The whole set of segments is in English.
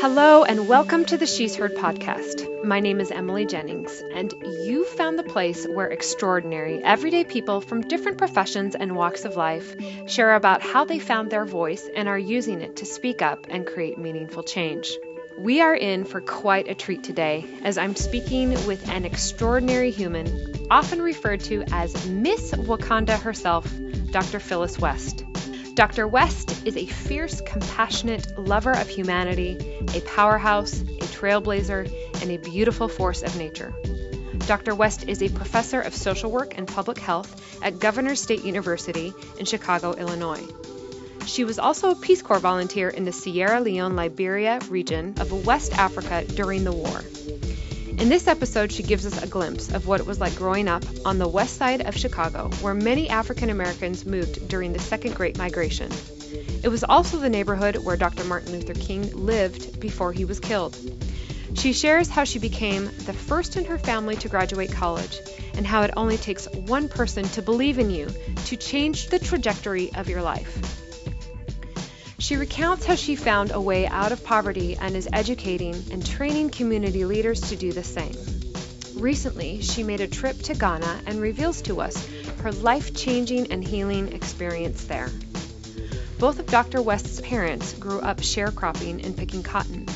Hello, and welcome to the She's Heard podcast. My name is Emily Jennings, and you found the place where extraordinary, everyday people from different professions and walks of life share about how they found their voice and are using it to speak up and create meaningful change. We are in for quite a treat today as I'm speaking with an extraordinary human, often referred to as Miss Wakanda herself, Dr. Phyllis West. Dr. West is a fierce, compassionate lover of humanity, a powerhouse, a trailblazer, and a beautiful force of nature. Dr. West is a professor of social work and public health at Governors State University in Chicago, Illinois. She was also a Peace Corps volunteer in the Sierra Leone Liberia region of West Africa during the war. In this episode, she gives us a glimpse of what it was like growing up on the west side of Chicago, where many African Americans moved during the Second Great Migration. It was also the neighborhood where Dr. Martin Luther King lived before he was killed. She shares how she became the first in her family to graduate college and how it only takes one person to believe in you to change the trajectory of your life. She recounts how she found a way out of poverty and is educating and training community leaders to do the same. Recently, she made a trip to Ghana and reveals to us her life changing and healing experience there. Both of Dr. West's parents grew up sharecropping and picking cotton.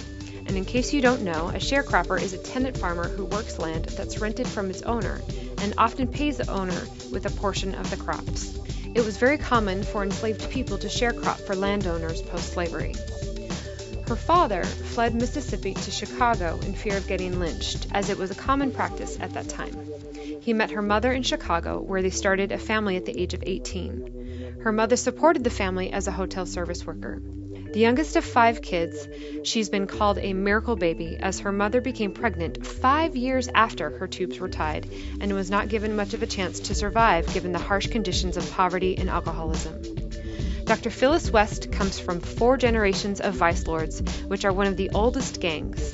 And in case you don't know, a sharecropper is a tenant farmer who works land that's rented from its owner and often pays the owner with a portion of the crops. It was very common for enslaved people to sharecrop for landowners post slavery. Her father fled Mississippi to Chicago in fear of getting lynched, as it was a common practice at that time. He met her mother in Chicago, where they started a family at the age of 18. Her mother supported the family as a hotel service worker. The youngest of five kids, she's been called a miracle baby as her mother became pregnant five years after her tubes were tied and was not given much of a chance to survive given the harsh conditions of poverty and alcoholism. Dr. Phyllis West comes from four generations of Vice Lords, which are one of the oldest gangs.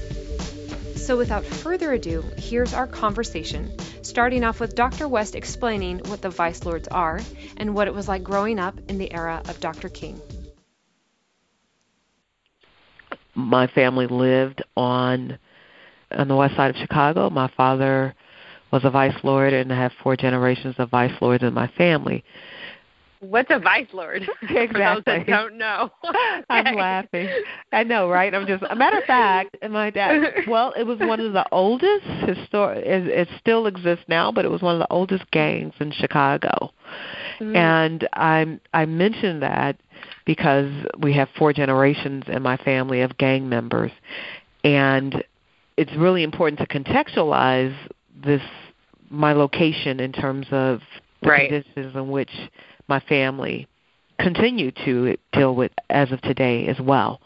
So, without further ado, here's our conversation, starting off with Dr. West explaining what the Vice Lords are and what it was like growing up in the era of Dr. King my family lived on on the west side of Chicago. My father was a vice lord, and I have four generations of vice lords in my family. What's a vice lord? Exactly. For those that don't know. I'm laughing. I know, right? I'm just. A matter of fact, my dad. Well, it was one of the oldest histor. It, it still exists now, but it was one of the oldest gangs in Chicago. Mm. And I I mentioned that because we have four generations in my family of gang members. And it's really important to contextualize this my location in terms of the right. conditions in which my family continue to deal with as of today as well.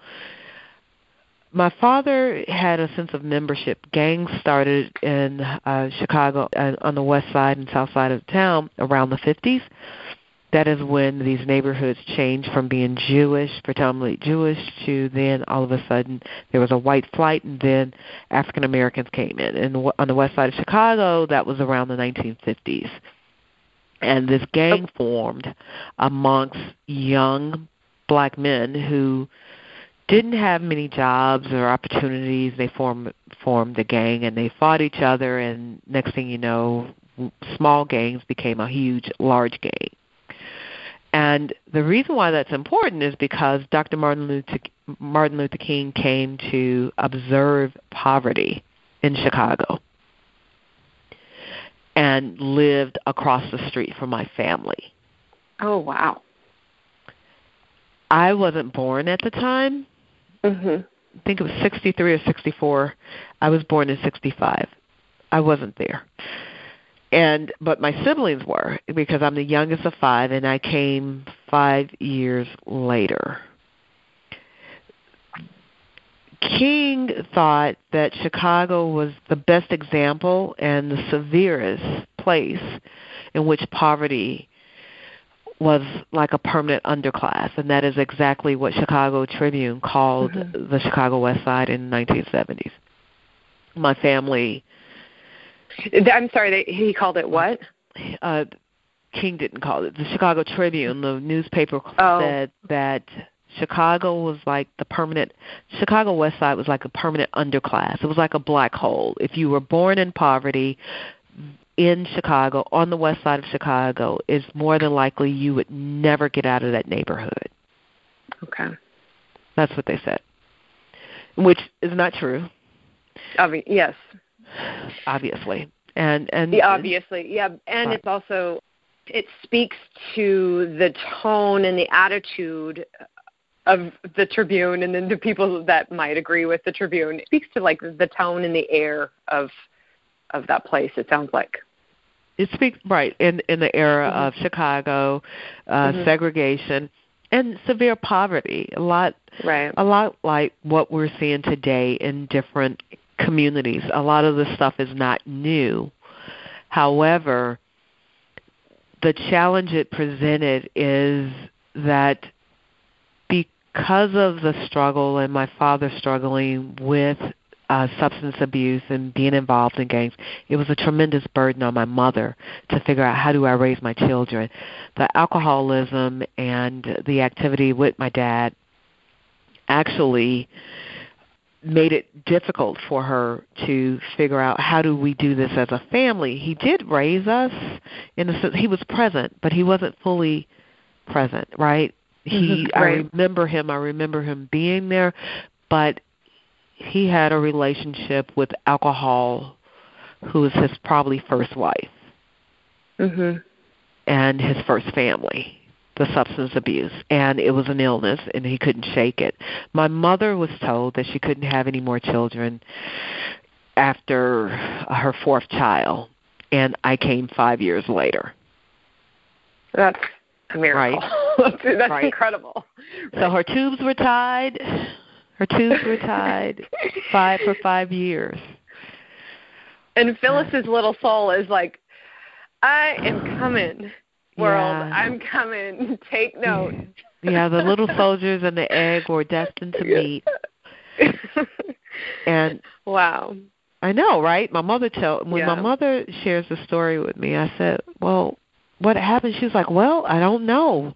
My father had a sense of membership. Gangs started in uh, Chicago uh, on the west side and south side of town around the 50s that is when these neighborhoods changed from being Jewish, predominantly Jewish, to then all of a sudden there was a white flight, and then African Americans came in. And on the west side of Chicago, that was around the 1950s. And this gang oh. formed amongst young black men who didn't have many jobs or opportunities. They formed formed a gang and they fought each other. And next thing you know, small gangs became a huge, large gang. And the reason why that's important is because Dr. Martin Luther, Martin Luther King came to observe poverty in Chicago and lived across the street from my family. Oh, wow. I wasn't born at the time. Mm-hmm. I think it was 63 or 64. I was born in 65. I wasn't there and but my siblings were because I'm the youngest of five, and I came five years later. King thought that Chicago was the best example and the severest place in which poverty was like a permanent underclass, and that is exactly what Chicago Tribune called mm-hmm. the Chicago West Side in the 1970s. My family I'm sorry, they, he called it what? Uh, King didn't call it. The Chicago Tribune, the newspaper, oh. said that Chicago was like the permanent Chicago West Side was like a permanent underclass. It was like a black hole. If you were born in poverty in Chicago, on the west side of Chicago, is more than likely you would never get out of that neighborhood. Okay. That's what they said. Which is not true. I mean, yes. Obviously. And and yeah, obviously. Yeah, and right. it's also it speaks to the tone and the attitude of the Tribune and then the people that might agree with the Tribune. It speaks to like the tone and the air of of that place, it sounds like. It speaks right in in the era mm-hmm. of Chicago, uh mm-hmm. segregation and severe poverty. A lot right. a lot like what we're seeing today in different communities. A lot of this stuff is not new. However, the challenge it presented is that because of the struggle and my father struggling with uh, substance abuse and being involved in gangs, it was a tremendous burden on my mother to figure out how do I raise my children. The alcoholism and the activity with my dad actually made it difficult for her to figure out how do we do this as a family. He did raise us in a sense he was present, but he wasn't fully present, right? He mm-hmm, right. I remember him, I remember him being there, but he had a relationship with alcohol who was his probably first wife. Mhm. And his first family the substance abuse and it was an illness and he couldn't shake it. My mother was told that she couldn't have any more children after her fourth child and I came 5 years later. That's a miracle. Right. that's right. incredible. So her tubes were tied. Her tubes were tied five for 5 years. And Phyllis's little soul is like I am coming world. Yeah. I'm coming. Take note. Yeah, the little soldiers and the egg were destined to meet. and wow. I know, right? My mother tell when yeah. my mother shares the story with me, I said, "Well, what happened?" She's like, "Well, I don't know.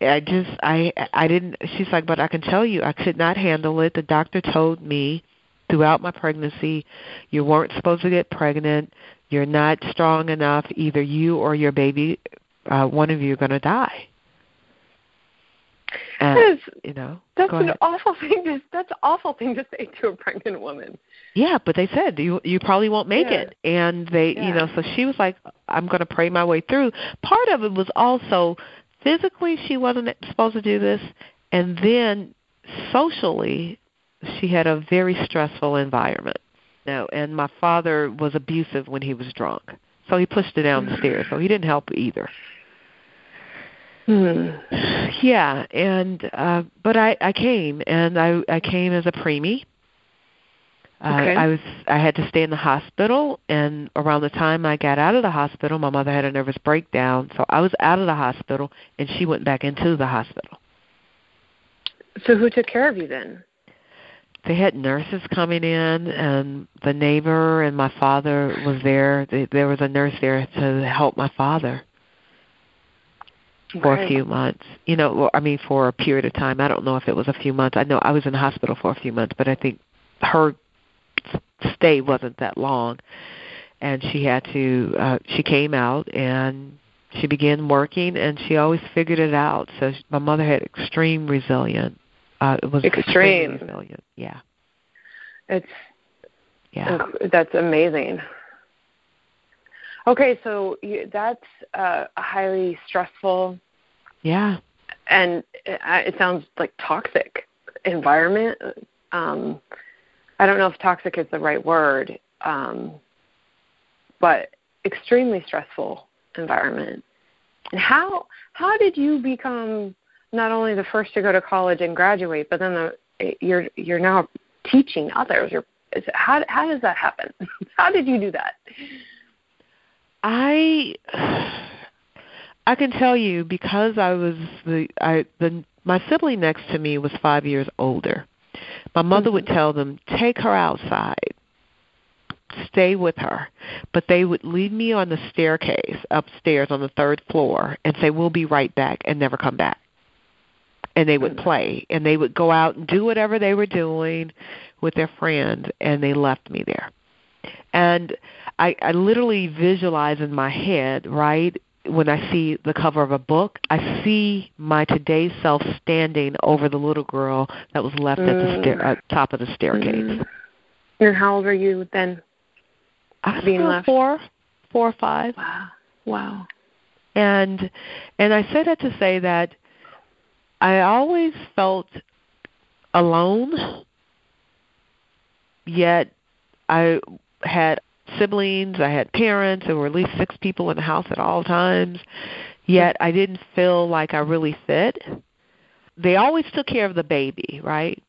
I just I I didn't." She's like, "But I can tell you, I could not handle it. The doctor told me throughout my pregnancy, you weren't supposed to get pregnant. You're not strong enough. Either you or your baby uh, one of you are going to die. And, that is, you know, that's an ahead. awful thing. To, that's an awful thing to say to a pregnant woman. Yeah, but they said you you probably won't make yeah. it, and they yeah. you know so she was like, I'm going to pray my way through. Part of it was also physically she wasn't supposed to do this, and then socially she had a very stressful environment. You No, and my father was abusive when he was drunk, so he pushed her down the stairs. So he didn't help either. Hmm. Yeah, and uh but I I came and I I came as a preemie. Uh, okay. I was I had to stay in the hospital and around the time I got out of the hospital my mother had a nervous breakdown so I was out of the hospital and she went back into the hospital. So who took care of you then? They had nurses coming in and the neighbor and my father was there. There was a nurse there to help my father for a few months. You know, I mean, for a period of time. I don't know if it was a few months. I know I was in the hospital for a few months, but I think her stay wasn't that long. And she had to. uh She came out and she began working, and she always figured it out. So she, my mother had extreme resilience. Uh, it was extreme resilient. Yeah. It's yeah. That's amazing. Okay, so you, that's uh, a highly stressful. Yeah. And it, it sounds like toxic environment. Um, I don't know if toxic is the right word, um, but extremely stressful environment. And how how did you become not only the first to go to college and graduate, but then the, you're you're now teaching others? You're, is, how how does that happen? how did you do that? I I can tell you because I was the I the my sibling next to me was 5 years older. My mother would mm-hmm. tell them, "Take her outside. Stay with her." But they would leave me on the staircase upstairs on the 3rd floor and say, "We'll be right back," and never come back. and they would mm-hmm. play and they would go out and do whatever they were doing with their friends and they left me there and i i literally visualize in my head right when i see the cover of a book i see my today's self standing over the little girl that was left mm. at the stair, at top of the staircase. Mm. and how old were you then I was being left? four four or five. Wow. Wow. And and i say that to say that I always felt alone, yet I had siblings, I had parents, there were at least six people in the house at all times, yet I didn't feel like I really fit. They always took care of the baby, right?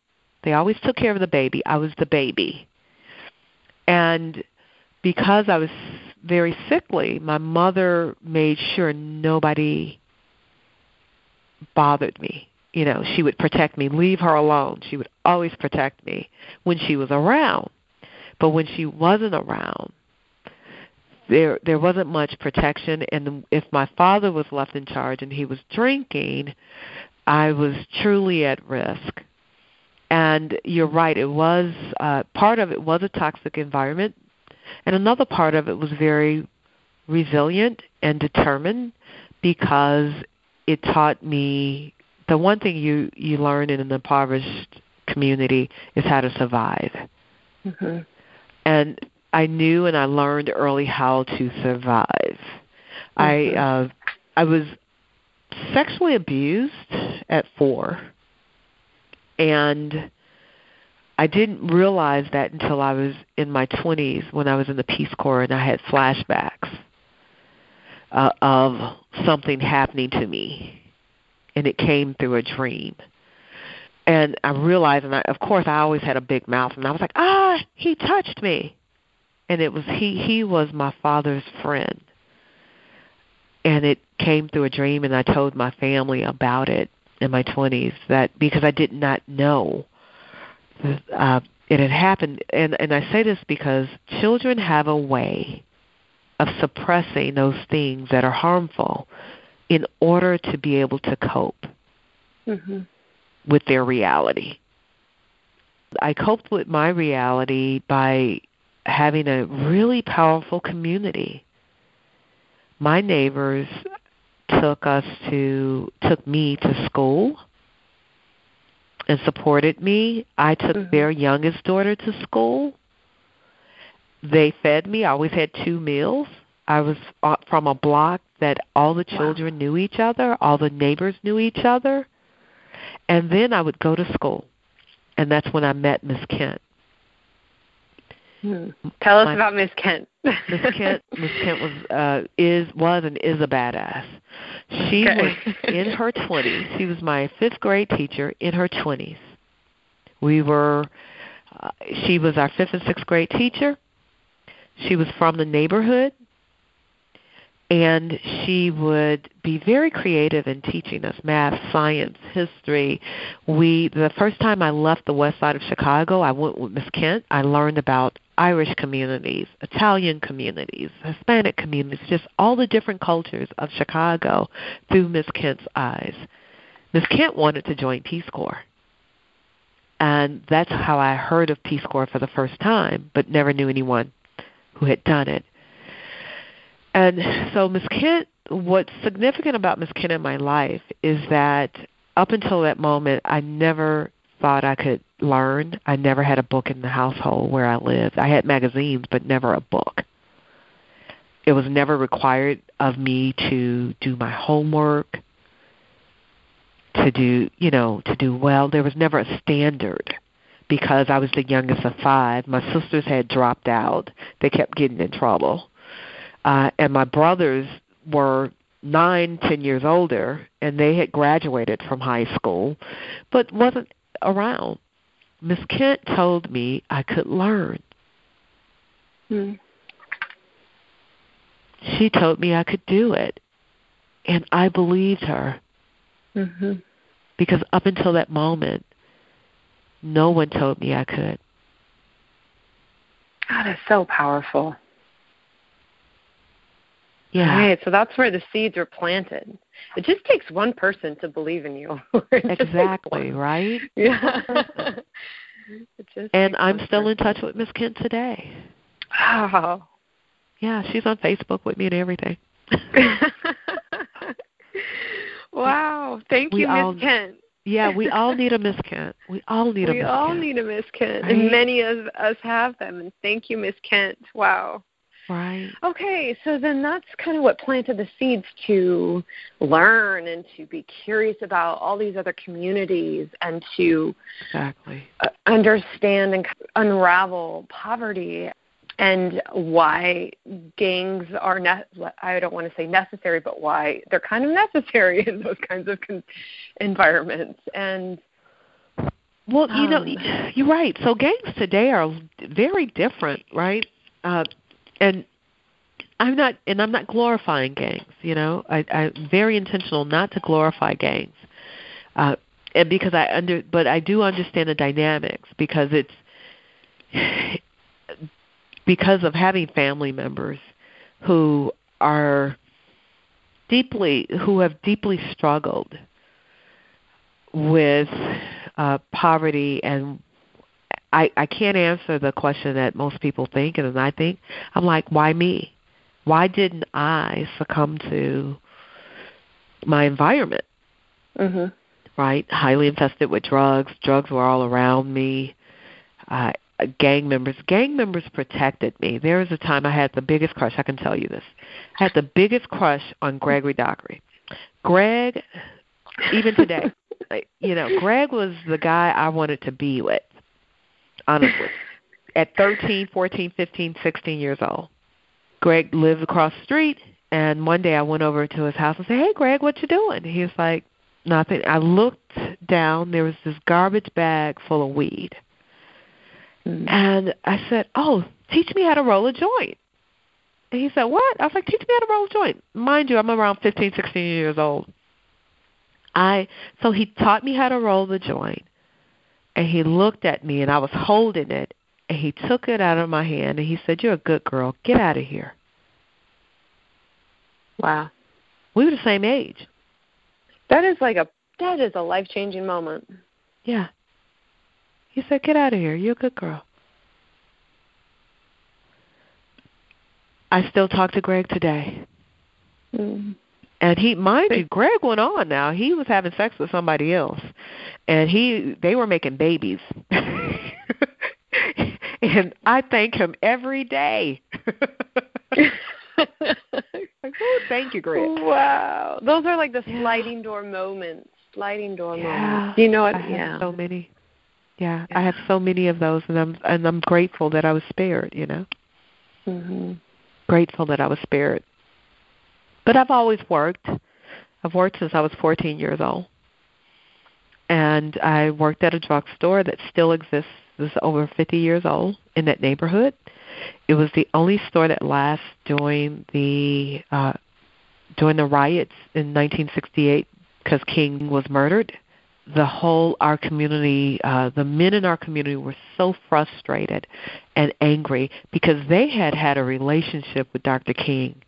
They always took care of the baby. I was the baby. And because I was very sickly, my mother made sure nobody bothered me. You know, she would protect me, leave her alone. She would always protect me when she was around. But when she wasn't around, there there wasn't much protection and if my father was left in charge and he was drinking, I was truly at risk. And you're right, it was uh part of it was a toxic environment and another part of it was very resilient and determined because it taught me the one thing you you learn in an impoverished community is how to survive. Mm-hmm. And I knew and I learned early how to survive. Mm-hmm. I uh I was sexually abused at 4 and I didn't realize that until I was in my 20s when I was in the Peace Corps and I had flashbacks uh, of something happening to me, and it came through a dream. And I realized, and I, of course, I always had a big mouth, and I was like, "Ah, he touched me," and it was he. He was my father's friend, and it came through a dream, and I told my family about it in my twenties. That because I did not know uh, it had happened, and and I say this because children have a way of suppressing those things that are harmful in order to be able to cope mm-hmm. With their reality. I coped with my reality by having a really powerful community. My neighbors took us to took me to school and supported me. I took mm-hmm. their youngest daughter to school they fed me. I always had two meals. I was uh, from a block that all the children wow. knew each other, all the neighbors knew each other. And then I would go to school. And that's when I met Miss Kent. Hmm. Tell us My, about Miss Kent. Miss Kent Miss Kent was uh is was and is a badass. She okay. was in her 20s. She was my 5th grade teacher in her 20s. We were uh, she was our 5th and 6th grade teacher she was from the neighborhood, and she would be very creative in teaching us math, science, history. We the first time I left the west side of Chicago, I went with Miss Kent. I learned about Irish communities, Italian communities, Hispanic communities, just all the different cultures of Chicago through Miss Kent's eyes. Miss Kent wanted to join Peace Corps. And that's how I heard of Peace Corps for the first time, but never knew anyone who had done it. And so Miss Kent, what's significant about Miss Kent in my life is that up until that moment, I never thought I could learn. I never had a book in the household where I lived. I had magazines, but never a book. It was never required of me to do my homework, to do, you know, to do well. There was never a standard because I was the youngest of five. My sisters had dropped out. They kept getting in trouble. Uh, and my brothers were nine, ten years older, and they had graduated from high school, but wasn't around. Miss Kent told me I could learn. Hmm. She told me I could do it, and I believed her. Mm-hmm. Because up until that moment, no one told me I could. God is so powerful. Yeah. Right. So that's where the seeds are planted. It just takes one person to believe in you. exactly, right? Yeah. and I'm still in touch with Miss Kent today. Wow. Yeah, she's on Facebook with me and everything. wow. Thank you, Miss Kent. Yeah, we all need a Miss Kent. We all need a Miss Kent. we all need a Miss Kent, right? and many of us have them. And thank you, Miss Kent. Wow. Right. Okay, so then that's kind of what planted the seeds to learn and to be curious about all these other communities and to exactly uh, understand and unravel poverty and why gangs are ne- I don't want to say necessary, but why they're kind of necessary in those kinds of con- environments. And well, you know, um, you're right. So gangs today are very different, right? Uh, and I'm not, and I'm not glorifying gangs. You know, I, I'm very intentional not to glorify gangs, uh, and because I under, but I do understand the dynamics because it's because of having family members who are deeply who have deeply struggled with uh, poverty and I, I can't answer the question that most people think and I think I'm like why me? Why didn't I succumb to my environment? Mm-hmm. right? Highly infested with drugs. Drugs were all around me. Uh, gang members gang members protected me. There was a time i had the biggest crush. I can tell you this. I had the biggest crush on gregory dockery. Greg even today you know greg was the guy i wanted to be with honestly at thirteen fourteen fifteen sixteen years old greg lived across the street and one day i went over to his house and said hey greg what you doing he was like nothing i looked down there was this garbage bag full of weed mm. and I said, "Oh, teach me how to roll a joint." And he said, "What?" I was like, "Teach me how to roll a joint." Mind you, I'm around 15, 16 years old. I so he taught me how to roll the joint, and he looked at me, and I was holding it, and he took it out of my hand, and he said, "You're a good girl. Get out of here." Wow. We were the same age. That is like a that is a life changing moment. Yeah. He said, Get out of here. You're a good girl. I still talk to Greg today. Mm. And he mind you, Greg went on now. He was having sex with somebody else. And he they were making babies. and I thank him every day. oh, thank you, Greg. Wow. Those are like the sliding door moments. Sliding door yeah. moments. You know what? I yeah. so many. Yeah, yeah, I have so many of those, and I'm and I'm grateful that I was spared. You know, mm-hmm. grateful that I was spared. But I've always worked. I've worked since I was 14 years old, and I worked at a drugstore that still exists. Is over 50 years old in that neighborhood. It was the only store that lasted during the uh, during the riots in 1968 because King was murdered the whole our community uh the men in our community were so frustrated and angry because they had had a relationship with Dr. King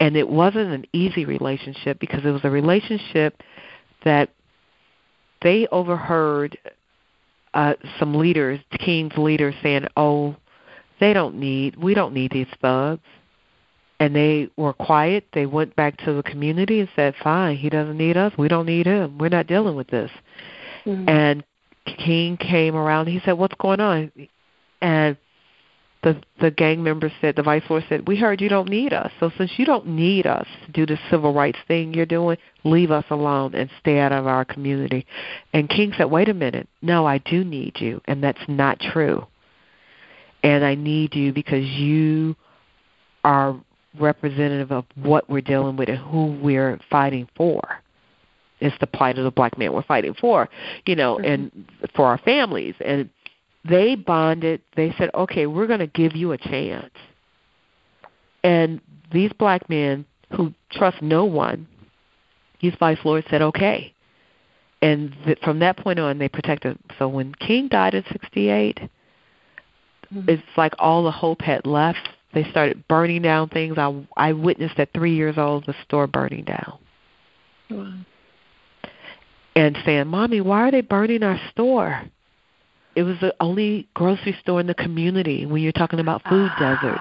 and it wasn't an easy relationship because it was a relationship that they overheard uh some leaders King's leaders saying oh they don't need we don't need these thugs. And they were quiet. They went back to the community and said fine he doesn't need us. We don't need him. We're not dealing with this. Mm-hmm. and king came around. He said what's going on? And the the gang member said the vice lord said we heard you don't need us so since you don't need us to do the civil rights thing you're doing leave us alone and stay out of our community and king said wait a minute no i do need you and that's not true and i need you because you are representative of what we're dealing with and who we're fighting for. It's the plight of the black man we're fighting for, you know, mm-hmm. and for our families. And they bonded. They said, "Okay, we're going to give you a chance." And these black men who trust no one, these vice lords said, "Okay." And th- from that point on, they protected. So when King died in '68, mm-hmm. it's like all the hope had left They started burning down things. I I witnessed at three years old the store burning down. Wow. And saying, "Mommy, why are they burning our store?" It was the only grocery store in the community when you're talking about food uh, deserts.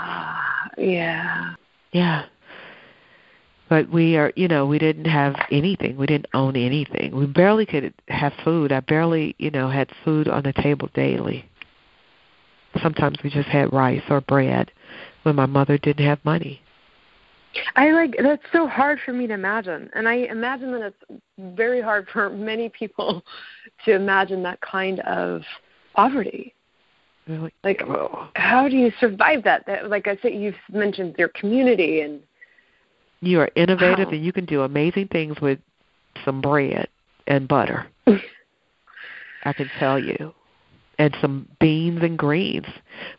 Yeah. Yeah. But we are, you know, we didn't have anything. We didn't own anything. We barely could have food. I barely, you know, had food on the table daily. Sometimes we just had rice or bread when my mother didn't have money. I like that's so hard for me to imagine. And I imagine that it's very hard for many people to imagine that kind of poverty. Really? Like how do you survive that? that like I said you've mentioned your community and you are innovative wow. and you can do amazing things with some bread and butter. I can tell you and some beans and greens.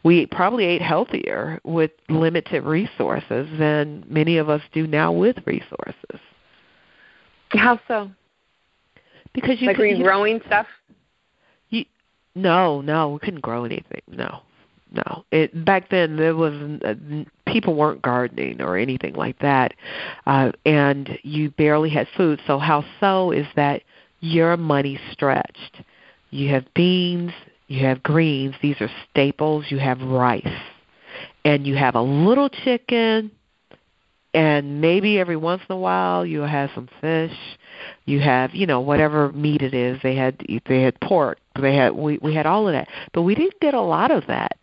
We probably ate healthier with limited resources than many of us do now with resources. How so? Because you like could, growing stuff? No, no, we couldn't grow anything. No, no. It back then there was uh, people weren't gardening or anything like that, uh, and you barely had food. So how so is that your money stretched. You have beans, you have greens, these are staples, you have rice, and you have a little chicken, and maybe every once in a while you'll have some fish. You have, you know, whatever meat it is. They had they had pork. They had we we had all of that, but we didn't get a lot of that.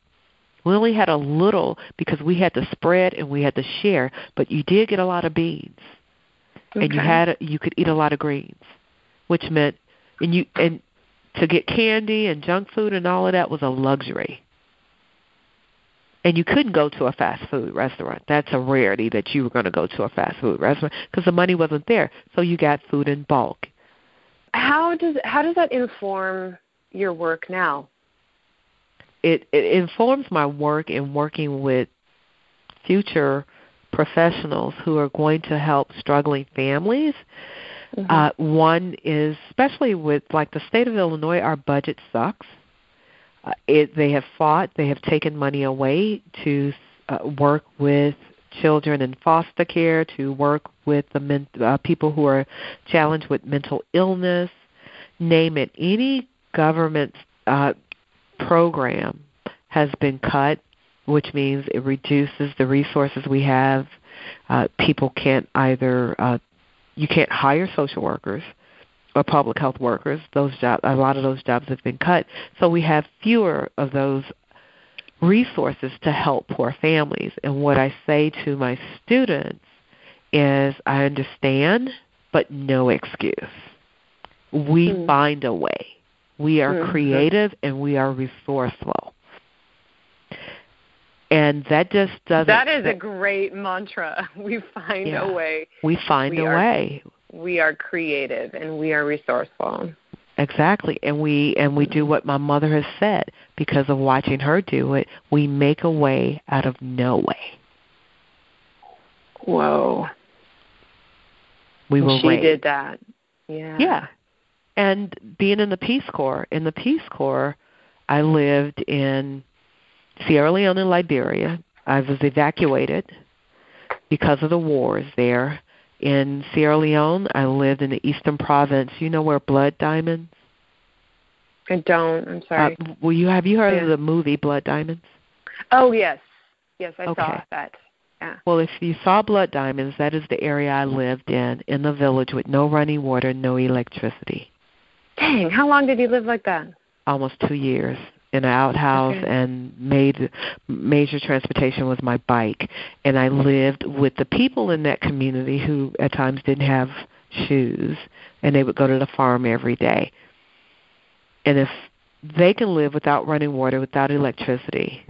We only had a little because we had to spread and we had to share, but you did get a lot of beans, okay. and you had you could eat a lot of greens, which meant and you and to get candy and junk food and all of that was a luxury. And you couldn't go to a fast food restaurant. That's a rarity that you were going to go to a fast food restaurant because the money wasn't there. So you got food in bulk. How does how does that inform your work now? It it informs my work in working with future professionals who are going to help struggling families Mm-hmm. Uh, one is especially with like the state of Illinois, our budget sucks. Uh, it, they have fought. They have taken money away to uh, work with children in foster care, to work with the men, uh, people who are challenged with mental illness. Name it. Any government uh, program has been cut, which means it reduces the resources we have. Uh, people can't either uh, you can't hire social workers or public health workers. Those jobs, a lot of those jobs have been cut. So we have fewer of those resources to help poor families. And what I say to my students is, I understand, but no excuse. We mm. find a way. We are mm-hmm. creative and we are resourceful and that just doesn't. That is a great mantra. We find yeah, a way. We find we a way. We are creative and we are resourceful. Exactly, and we and we do what my mother has said because of watching her do it. We make a way out of no way. Whoa. We were. She raised. did that. Yeah. Yeah, and being in the Peace Corps, in the Peace Corps, I lived in Sierra Leone and Liberia. I was evacuated because of the wars there. In Sierra Leone, I lived in the Eastern Province. You know where Blood Diamonds? I don't. I'm sorry. Uh, well, you have you heard yeah. of the movie Blood Diamonds? Oh yes, yes, I okay. saw that. Yeah. Well, if you saw Blood Diamonds, that is the area I lived in, in the village with no running water, no electricity. Dang, how long did you live like that? Almost two years in an outhouse okay. and made major transportation was my bike and I lived with the people in that community who at times didn't have shoes and they would go to the farm every day. And if they can live without running water, without electricity,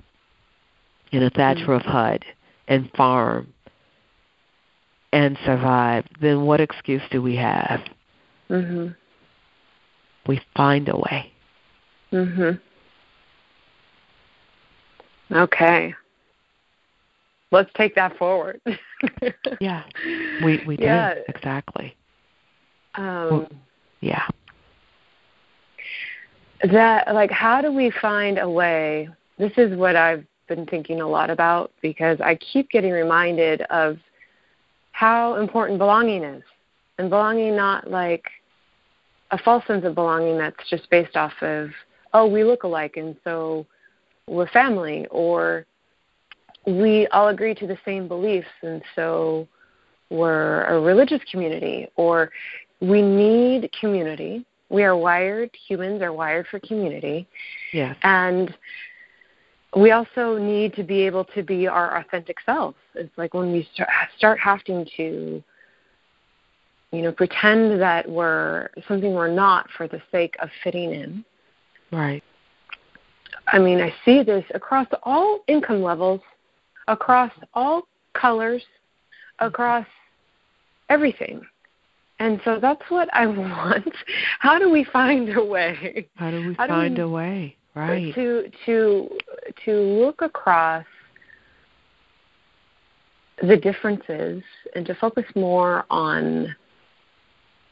in a thatch mm-hmm. roof hut and farm and survive, then what excuse do we have? Mhm. We find a way. Mhm. Okay. Let's take that forward. yeah. We we yeah. do. Exactly. Um well, yeah. That like how do we find a way this is what I've been thinking a lot about because I keep getting reminded of how important belonging is. And belonging not like a false sense of belonging that's just based off of, oh, we look alike and so we're family, or we all agree to the same beliefs and so we're a religious community, or we need community. We are wired, humans are wired for community. Yes. And we also need to be able to be our authentic selves. It's like when we start, start having to, you know, pretend that we're something we're not for the sake of fitting in. Right. I mean, I see this across all income levels, across all colors, across everything. And so that's what I want. How do we find a way? How do we How find do we, a way? Right. To to to look across the differences and to focus more on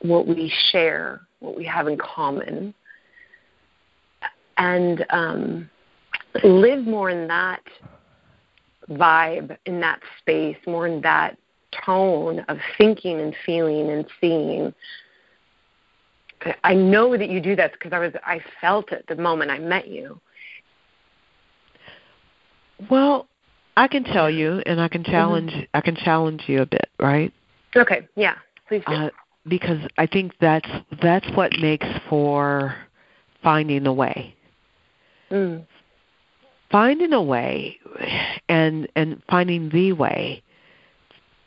what we share, what we have in common, and um, live more in that vibe, in that space, more in that tone of thinking and feeling and seeing. I know that you do that because I was I felt it the moment I met you. Well, I can tell you, and I can mm-hmm. challenge. Mm-hmm. I can challenge you a bit, right? Okay. Yeah. Please do. Uh, because I think that's that's what makes for finding the way. Mm. Finding a way, and and finding the way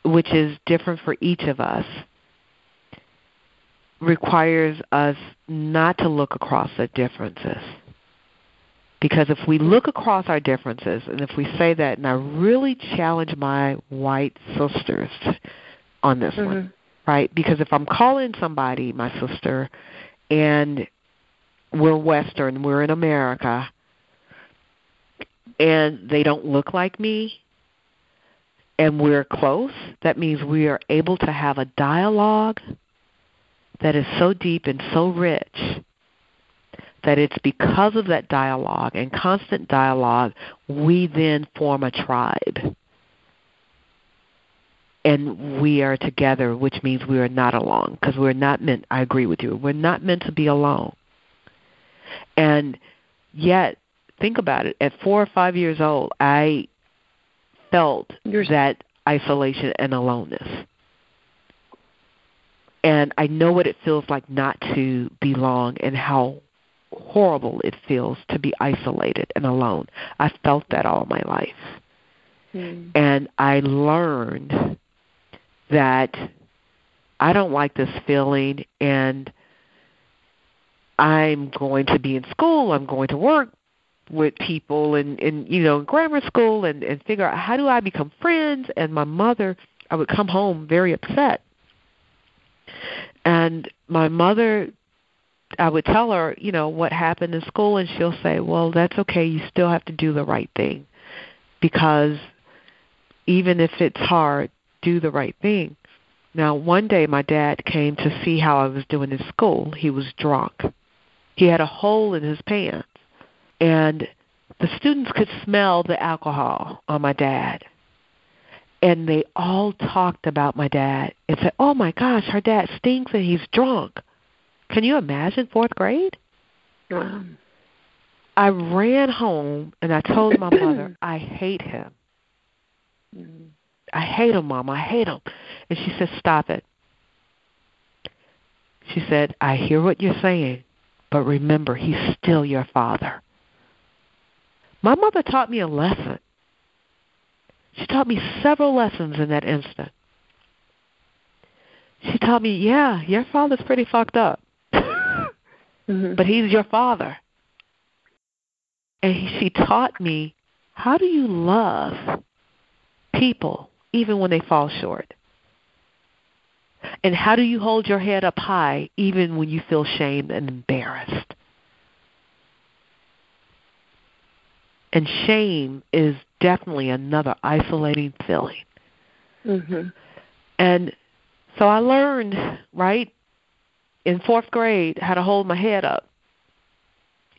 which is different for each of us, requires us not to look across the differences. Because if we look across our differences, and if we say that, and I really challenge my white sisters on this mm-hmm. one, right? Because if I'm calling somebody my sister, and we're Western, we're in America, and they don't look like me, and we're close, that means we are able to have a dialogue that is so deep and so rich that it's because of that dialogue and constant dialogue we then form a tribe. And we are together, which means we are not alone because we're not meant, I agree with you, we're not meant to be alone. And yet, think about it, at four or five years old, I felt that isolation and aloneness. And I know what it feels like not to belong and how horrible it feels to be isolated and alone. I felt that all my life. Mm. And I learned that I don't like this feeling and I'm going to be in school, I'm going to work, with people and and you know in grammar school and and figure out how do I become friends and my mother I would come home very upset. And my mother I would tell her you know what happened in school and she'll say well that's okay you still have to do the right thing because even if it's hard do the right thing. Now one day my dad came to see how I was doing in school. He was drunk he had a hole in his pants and the students could smell the alcohol on my dad. And they all talked about my dad and said, Oh my gosh, our dad stinks and he's drunk. Can you imagine fourth grade? Wow. I ran home and I told my mother, I hate him. Mm-hmm. I hate him, Mom. I hate him. And she said, Stop it. She said, I hear what you're saying, but remember, he's still your father. My mother taught me a lesson. She taught me several lessons in that instant. She taught me, yeah, your father's pretty fucked up. mm-hmm. But he's your father. And he, she taught me how do you love people even when they fall short? And how do you hold your head up high even when you feel shamed and embarrassed? And shame is definitely another isolating feeling. Mm-hmm. And so I learned, right, in fourth grade how to hold my head up.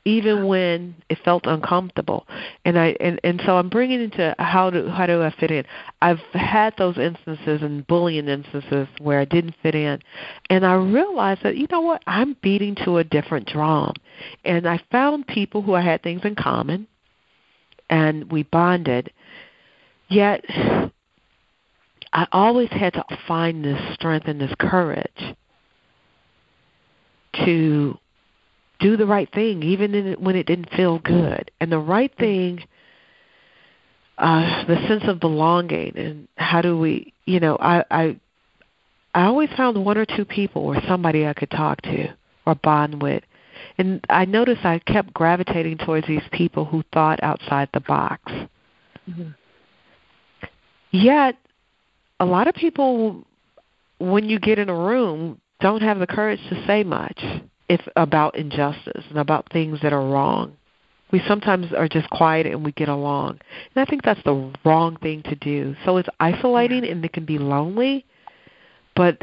Even when it felt uncomfortable. And i and and so i'm bringing into how do how do i fit in? I've had those instances and bullying instances where i didn't fit in. And i realized that you know what? I'm beating to a different drum. And i found people who i had things in common and we bonded. Yet i always had to find this strength and this courage to do the right thing, even in, when it didn't feel good. And the right thing, uh, the sense of belonging, and how do we, you know, I, I, I always found one or two people or somebody I could talk to or bond with. And I noticed I kept gravitating towards these people who thought outside the box. Mm-hmm. Yet, a lot of people, when you get in a room, don't have the courage to say much if about injustice and about things that are wrong. We sometimes are just quiet and we get along. And I think that's the wrong thing to do. So it's isolating and it can be lonely. But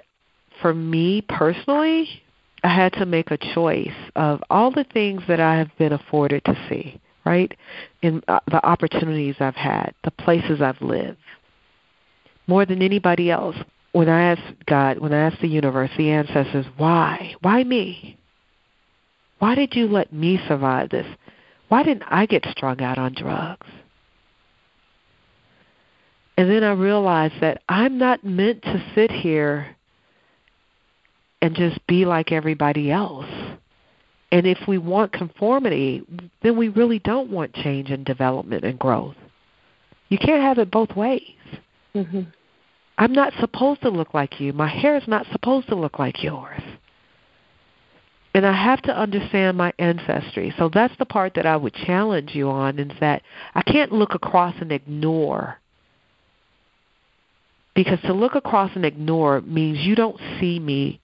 for me personally, I had to make a choice of all the things that I have been afforded to see, right? In uh, the opportunities I've had, the places I've lived. More than anybody else, when I asked God, when I asked the universe, the ancestors, why? Why me? Why did you let me survive this? Why didn't I get strung out on drugs? And then I realized that I'm not meant to sit here and just be like everybody else. And if we want conformity, then we really don't want change and development and growth. You can't have it both ways. Mm-hmm. I'm not supposed to look like you. My hair is not supposed to look like yours and I have to understand my ancestry. So that's the part that I would challenge you on is that I can't look across and ignore. Because to look across and ignore means you don't see me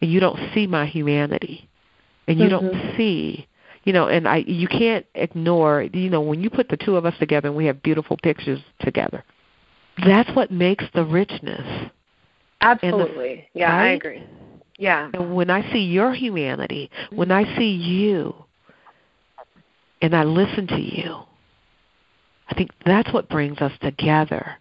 and you don't see my humanity. And you mm-hmm. don't see you know, and I you can't ignore you know, when you put the two of us together and we have beautiful pictures together. That's what makes the richness. Absolutely. The, yeah, right? I agree. Yeah. And when I see your humanity, when I see you, and I listen to you, I think that's what brings us together.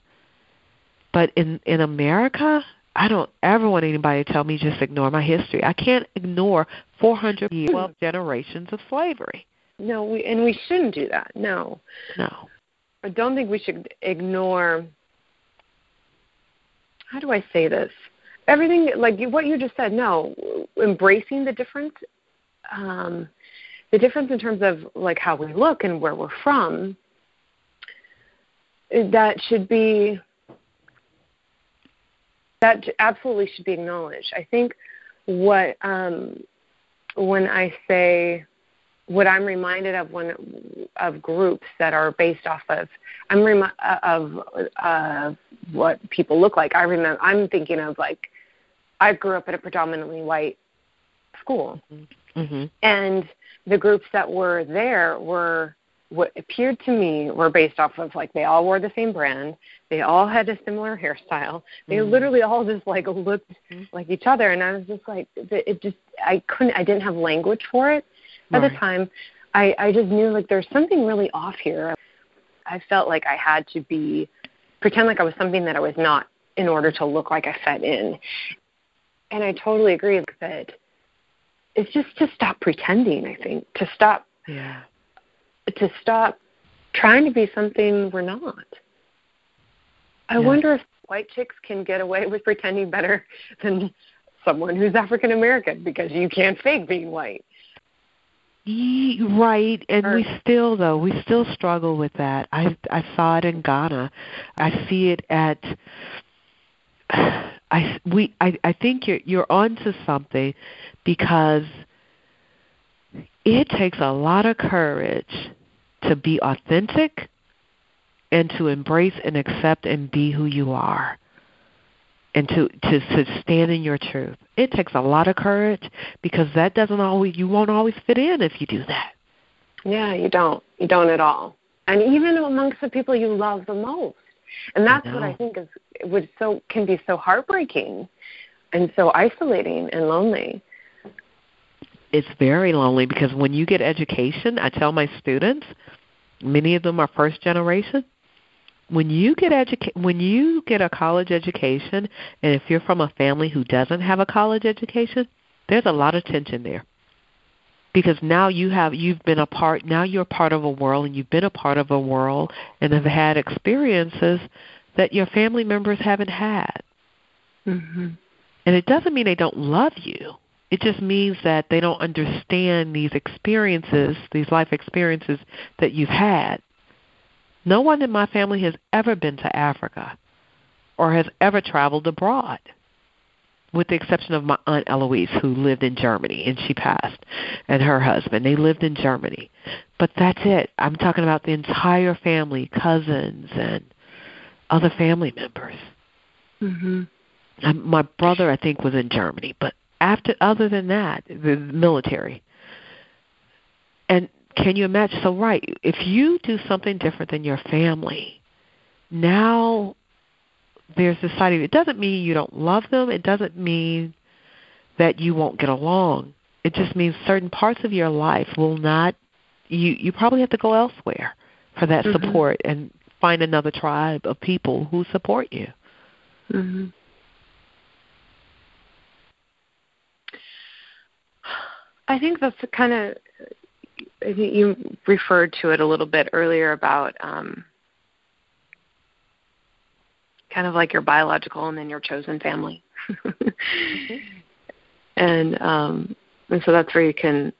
But in in America, I don't ever want anybody to tell me just ignore my history. I can't ignore 400 years, hmm. 12 generations of slavery. No, we and we shouldn't do that. No. No. I don't think we should ignore how do I say this? Everything like what you just said no embracing the difference um the difference in terms of like how we look and where we're from that should be that absolutely should be acknowledged. I think what um when i say what i'm reminded of when of groups that are based off of i'm remi- of uh what people look like. I remember i'm thinking of like I grew up at a predominantly white school, mm-hmm. and the groups that were there were what appeared to me were based off of like they all wore the same brand, they all had a similar hairstyle, they mm-hmm. literally all just like looked mm-hmm. like each other, and I was just like, it just I couldn't, I didn't have language for it at right. the time. I I just knew like there's something really off here. I felt like I had to be pretend like I was something that I was not in order to look like I fit in and I totally agree that it's just to stop pretending. I think to stop, yeah, to stop trying to be something we're not. I yeah. wonder if white chicks can get away with pretending better than someone who's African American because you can't fake being white. Right, and we still though we still struggle with that. I I saw it in Ghana. I see it at I we I I think you're you're onto something because it takes a lot of courage to be authentic and to embrace and accept and be who you are and to, to to stand in your truth. It takes a lot of courage because that doesn't always you won't always fit in if you do that. Yeah, you don't. You don't at all. And even amongst the people you love the most. And that's I what I think is would so can be so heartbreaking and so isolating and lonely. it's very lonely because when you get education, I tell my students, many of them are first generation, when you get educa- when you get a college education and if you're from a family who doesn't have a college education, there's a lot of tension there. Because now you have you've been a part now you're part of a world and you've been a part of a world and have had experiences that your family members haven't had. Mm-hmm. And it doesn't mean they don't love you. It just means that they don't understand these experiences, these life experiences that you've had. No one in my family has ever been to Africa or has ever traveled abroad, with the exception of my Aunt Eloise, who lived in Germany and she passed, and her husband. They lived in Germany. But that's it. I'm talking about the entire family, cousins, and other family members. Mm-hmm. My brother, I think, was in Germany, but after other than that, the military. And can you imagine? So, right, if you do something different than your family, now there's this side of it. It doesn't mean you don't love them. It doesn't mean that you won't get along. It just means certain parts of your life will not. You you probably have to go elsewhere for that mm-hmm. support and find another tribe of people who support you. Mm-hmm. I think that's kind of I think you referred to it a little bit earlier about um, kind of like your biological and then your chosen family. mm-hmm. And um, and so that's where you can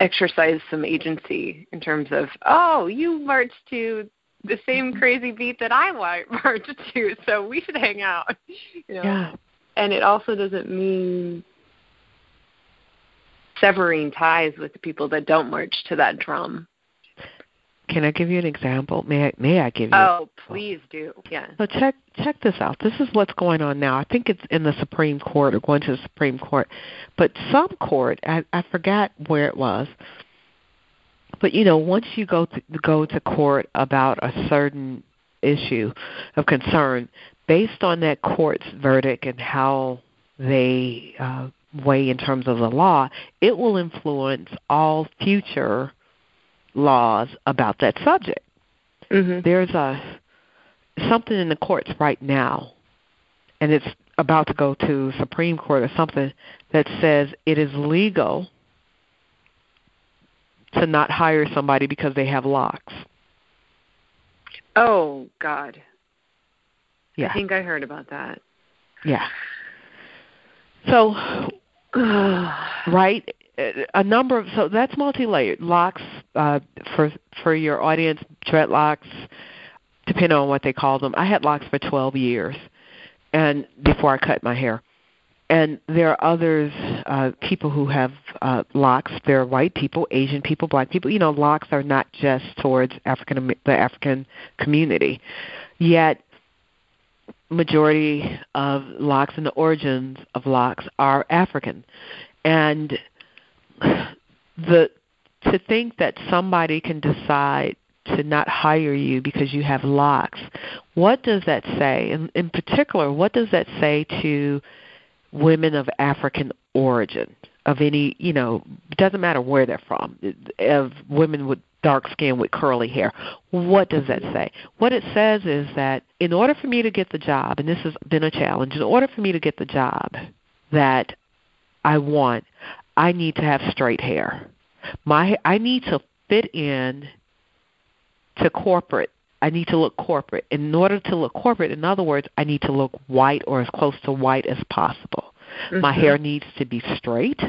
exercise some agency in terms of, oh, you marched to the same mm-hmm. crazy beat that I marched to, so we should hang out. You know? Yeah. And it also doesn't mean severing ties with the people that don't march to that drum. Can I give you an example? May I, may I give you? Oh, please do. Yeah. So check check this out. This is what's going on now. I think it's in the Supreme Court or going to the Supreme Court, but some court I, I forgot where it was. But you know, once you go to go to court about a certain issue of concern, based on that court's verdict and how they uh, weigh in terms of the law, it will influence all future laws about that subject. Mm-hmm. There's a something in the courts right now, and it's about to go to Supreme Court or something that says it is legal to not hire somebody because they have locks. Oh God. Yeah. I think I heard about that. Yeah. So right? A number of so that's multi-layered locks uh, for for your audience. Dreadlocks, depending on what they call them. I had locks for 12 years, and before I cut my hair. And there are others, uh, people who have uh, locks. There are white people, Asian people, black people. You know, locks are not just towards African the African community. Yet majority of locks and the origins of locks are African. And the to think that somebody can decide to not hire you because you have locks, what does that say? In, in particular, what does that say to women of African origin? Of any, you know, doesn't matter where they're from, of women with dark skin with curly hair. What does that say? What it says is that in order for me to get the job, and this has been a challenge, in order for me to get the job that I want, I need to have straight hair. My I need to fit in to corporate. I need to look corporate. In order to look corporate, in other words, I need to look white or as close to white as possible. Mm-hmm. My hair needs to be straight,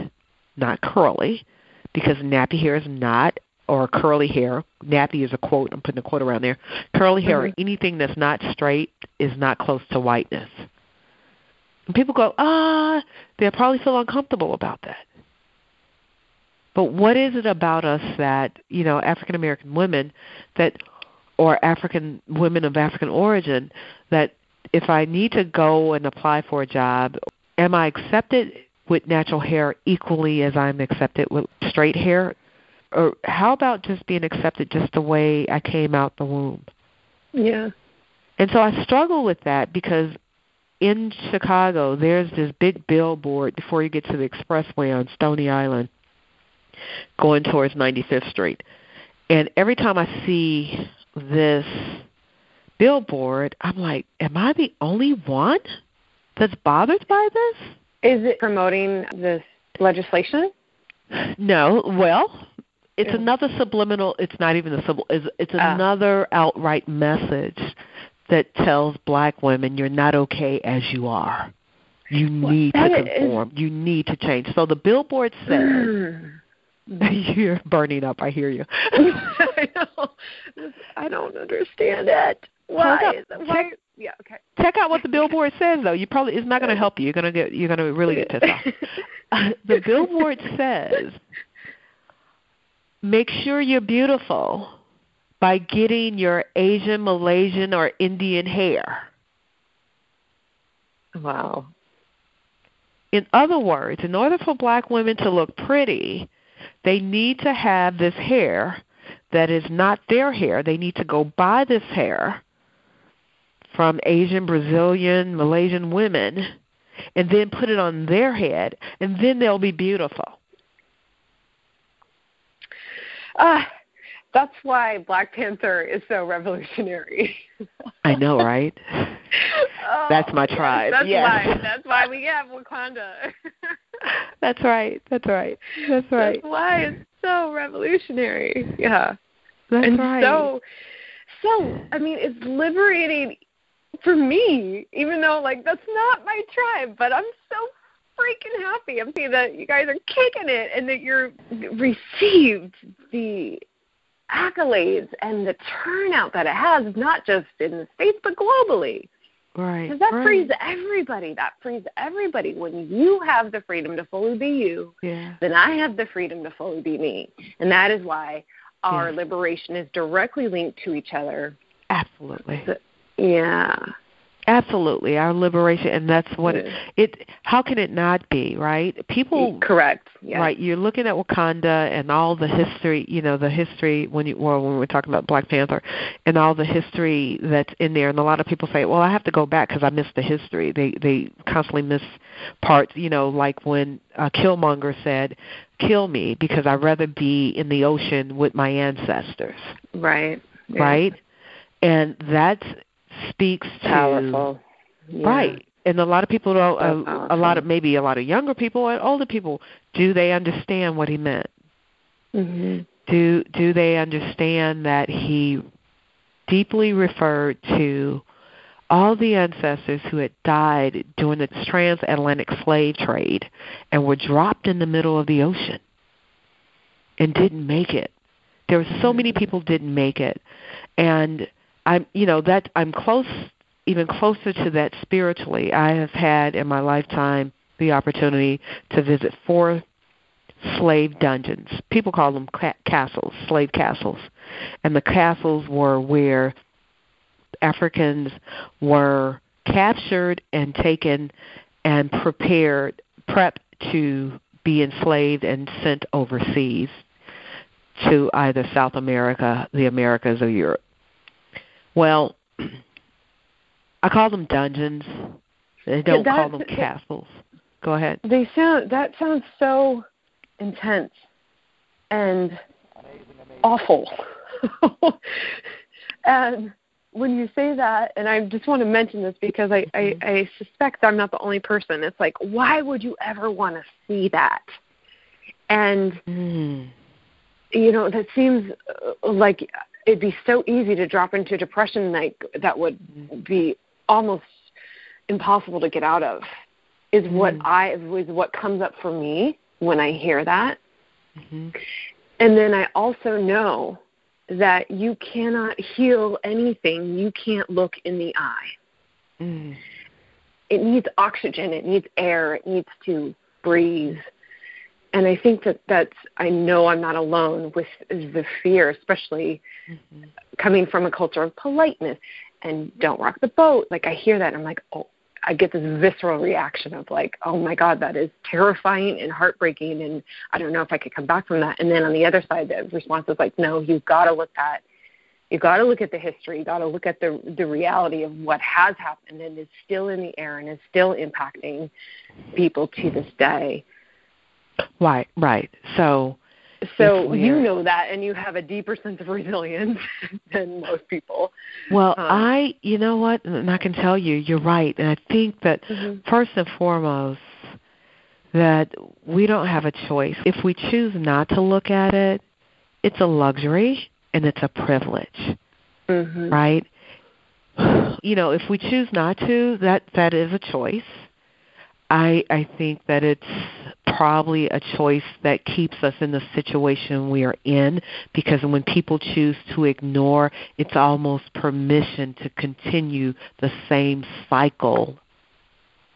not curly, because nappy hair is not or curly hair. Nappy is a quote. I'm putting a quote around there. Curly hair mm-hmm. or anything that's not straight is not close to whiteness. And people go, ah, they probably feel uncomfortable about that. But what is it about us that, you know, African American women that or African women of African origin that if I need to go and apply for a job, am I accepted with natural hair equally as I'm accepted with straight hair? or how about just being accepted just the way I came out the womb? Yeah. And so I struggle with that because in Chicago, there's this big billboard before you get to the expressway on Stony Island, going towards 95th Street. And every time I see this billboard, I'm like, am I the only one that's bothered by this? Is it promoting this legislation? No. Well, it's yeah. another subliminal. It's not even a sub. It's, it's uh. another outright message that tells black women you're not okay as you are. You need well, to conform. Is... You need to change. So the billboard says. You're burning up. I hear you. I know. I don't understand it. Why? Why? Check, yeah. Okay. Check out what the billboard says, though. You probably it's not going to help you. You're going to get. You're going to really get pissed off. the billboard says, "Make sure you're beautiful by getting your Asian, Malaysian, or Indian hair." Wow. In other words, in order for black women to look pretty, they need to have this hair that is not their hair. They need to go buy this hair from Asian, Brazilian, Malaysian women and then put it on their head, and then they'll be beautiful. Uh, that's why Black Panther is so revolutionary. I know, right? oh, that's my oh, tribe. That's yes. why. That's why we have Wakanda. that's right. That's right. That's right. That's why it's so revolutionary. Yeah. That's and right. so so I mean it's liberating for me, even though like that's not my tribe, but I'm so freaking happy. I'm seeing that you guys are kicking it and that you're received the accolades and the turnout that it has, not just in the states but globally. Right. Because that right. frees everybody. That frees everybody. When you have the freedom to fully be you, yeah. then I have the freedom to fully be me. And that is why our yeah. liberation is directly linked to each other. Absolutely. So, yeah. Absolutely, our liberation, and that's what it, it. How can it not be right? People, correct, yes. right? You're looking at Wakanda and all the history. You know, the history when you well, when we're talking about Black Panther, and all the history that's in there. And a lot of people say, "Well, I have to go back because I missed the history." They they constantly miss parts. You know, like when uh, Killmonger said, "Kill me because I'd rather be in the ocean with my ancestors." Right. Yeah. Right. And that's speaks to powerful. Yeah. Right. And a lot of people don't uh, a lot of maybe a lot of younger people and older people do they understand what he meant? Mm-hmm. Do do they understand that he deeply referred to all the ancestors who had died during the transatlantic slave trade and were dropped in the middle of the ocean and didn't make it. There were so many people didn't make it. And I'm you know that I'm close even closer to that spiritually. I have had in my lifetime the opportunity to visit four slave dungeons. People call them ca- castles, slave castles. And the castles were where Africans were captured and taken and prepared, prepped to be enslaved and sent overseas to either South America, the Americas, or Europe. Well, I call them dungeons. They don't call them castles. Go ahead. They sound that sounds so intense and awful. and when you say that, and I just want to mention this because I, I, mm-hmm. I suspect I'm not the only person. It's like, why would you ever want to see that? And mm. you know, that seems uh, like it'd be so easy to drop into depression like that would be almost impossible to get out of is mm-hmm. what I is what comes up for me when I hear that. Mm-hmm. And then I also know that you cannot heal anything you can't look in the eye. Mm. It needs oxygen, it needs air, it needs to breathe and I think that that's I know I'm not alone with the fear, especially mm-hmm. coming from a culture of politeness and don't rock the boat. Like I hear that and I'm like, oh, I get this visceral reaction of like, oh my God, that is terrifying and heartbreaking, and I don't know if I could come back from that. And then on the other side, the response is like, no, you've got to look at You got to look at the history. You got to look at the the reality of what has happened and is still in the air and is still impacting people to this day. Right, right. So so you know that and you have a deeper sense of resilience than most people well um, i you know what and i can tell you you're right and i think that mm-hmm. first and foremost that we don't have a choice. If we choose not to look at it, it's a luxury and it's a privilege. Mm-hmm. Right? You know, if we choose not to, that that is a choice. I I think that it's probably a choice that keeps us in the situation we are in because when people choose to ignore, it's almost permission to continue the same cycle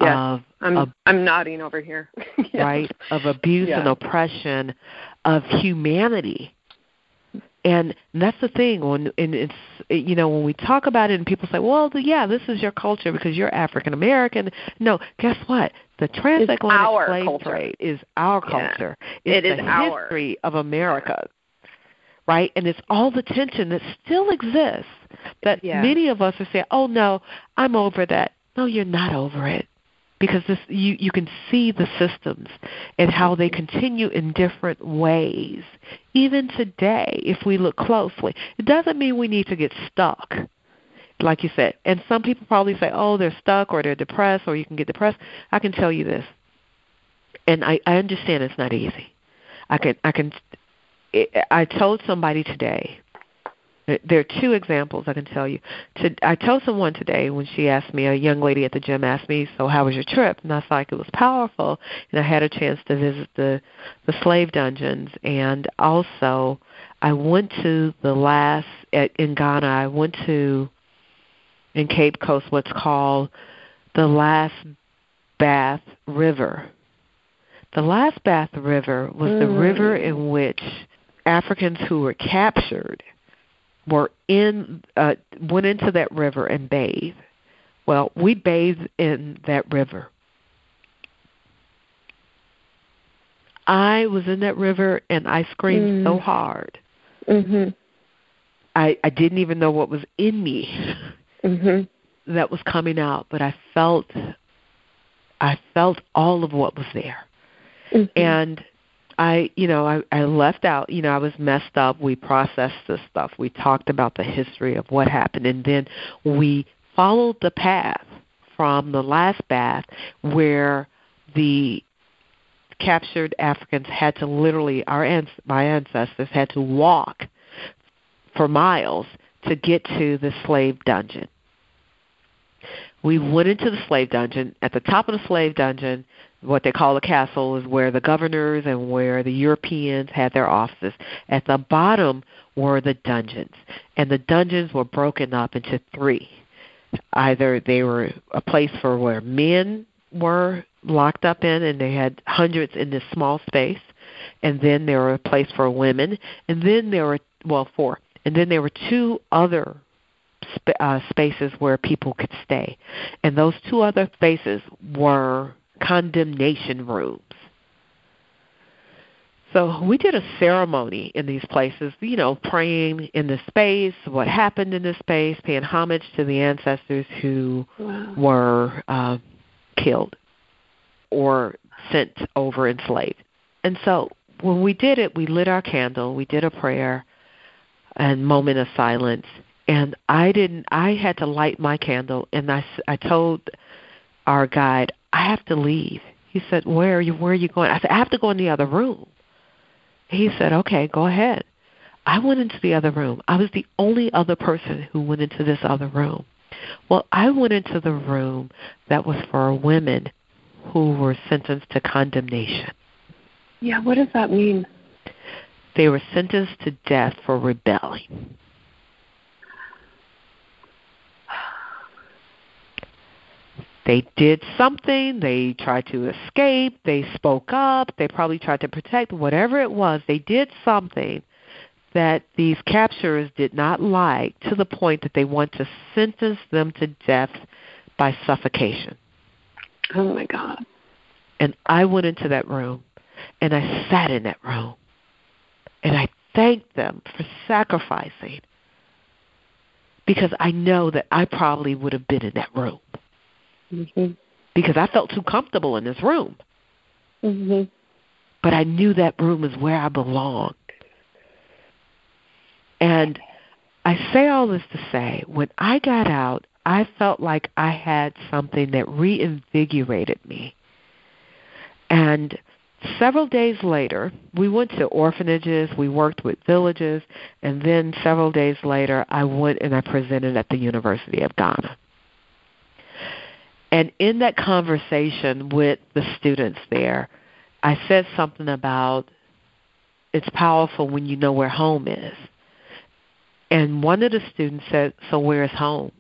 yes. of I'm of, I'm nodding over here. yes. Right? Of abuse yeah. and oppression of humanity. And that's the thing when and it's you know when we talk about it and people say, "Well, yeah, this is your culture because you're African American." No, guess what? The transatlantic slave culture. trade is our culture. Yeah. It's it the our. history of America. Right? And it's all the tension that still exists that yeah. many of us are saying, "Oh no, I'm over that." No, you're not over it because this you you can see the systems and how they continue in different ways. Even today if we look closely it doesn't mean we need to get stuck like you said. And some people probably say oh they're stuck or they're depressed or you can get depressed. I can tell you this and i i understand it's not easy. I can i can i told somebody today there are two examples I can tell you. To, I told someone today when she asked me, a young lady at the gym asked me, "So how was your trip?" And I was like, "It was powerful." And I had a chance to visit the the slave dungeons, and also I went to the last at, in Ghana. I went to in Cape Coast what's called the Last Bath River. The Last Bath River was mm. the river in which Africans who were captured were in uh, went into that river and bathed. Well, we bathed in that river. I was in that river and I screamed mm. so hard. Mhm. I I didn't even know what was in me. Mhm. That was coming out, but I felt I felt all of what was there. Mm-hmm. And I, you know, I, I left out, you know, I was messed up. We processed this stuff. We talked about the history of what happened, and then we followed the path from the last bath where the captured Africans had to literally, our my ancestors had to walk for miles to get to the slave dungeon. We went into the slave dungeon. At the top of the slave dungeon, what they call the castle is where the governors and where the Europeans had their offices. At the bottom were the dungeons, and the dungeons were broken up into three. Either they were a place for where men were locked up in, and they had hundreds in this small space, and then there were a place for women, and then there were well four, and then there were two other sp- uh, spaces where people could stay, and those two other spaces were condemnation rooms. So we did a ceremony in these places, you know, praying in the space, what happened in the space, paying homage to the ancestors who wow. were uh, killed or sent over enslaved. And so when we did it, we lit our candle, we did a prayer and moment of silence. And I didn't. I had to light my candle, and I I told our guide, I have to leave. He said, Where are you where are you going? I said, I have to go in the other room. He said, Okay, go ahead. I went into the other room. I was the only other person who went into this other room. Well, I went into the room that was for women who were sentenced to condemnation. Yeah, what does that mean? They were sentenced to death for rebelling. They did something, they tried to escape, they spoke up, they probably tried to protect, whatever it was, they did something that these capturers did not like to the point that they want to sentence them to death by suffocation. Oh my God. And I went into that room and I sat in that room and I thanked them for sacrificing because I know that I probably would have been in that room. Mm-hmm. Because I felt too comfortable in this room. Mm-hmm. But I knew that room is where I belonged. And I say all this to say, when I got out, I felt like I had something that reinvigorated me. And several days later, we went to orphanages, we worked with villages, and then several days later, I went and I presented at the University of Ghana. And in that conversation with the students there, I said something about it's powerful when you know where home is. And one of the students said, So where's home?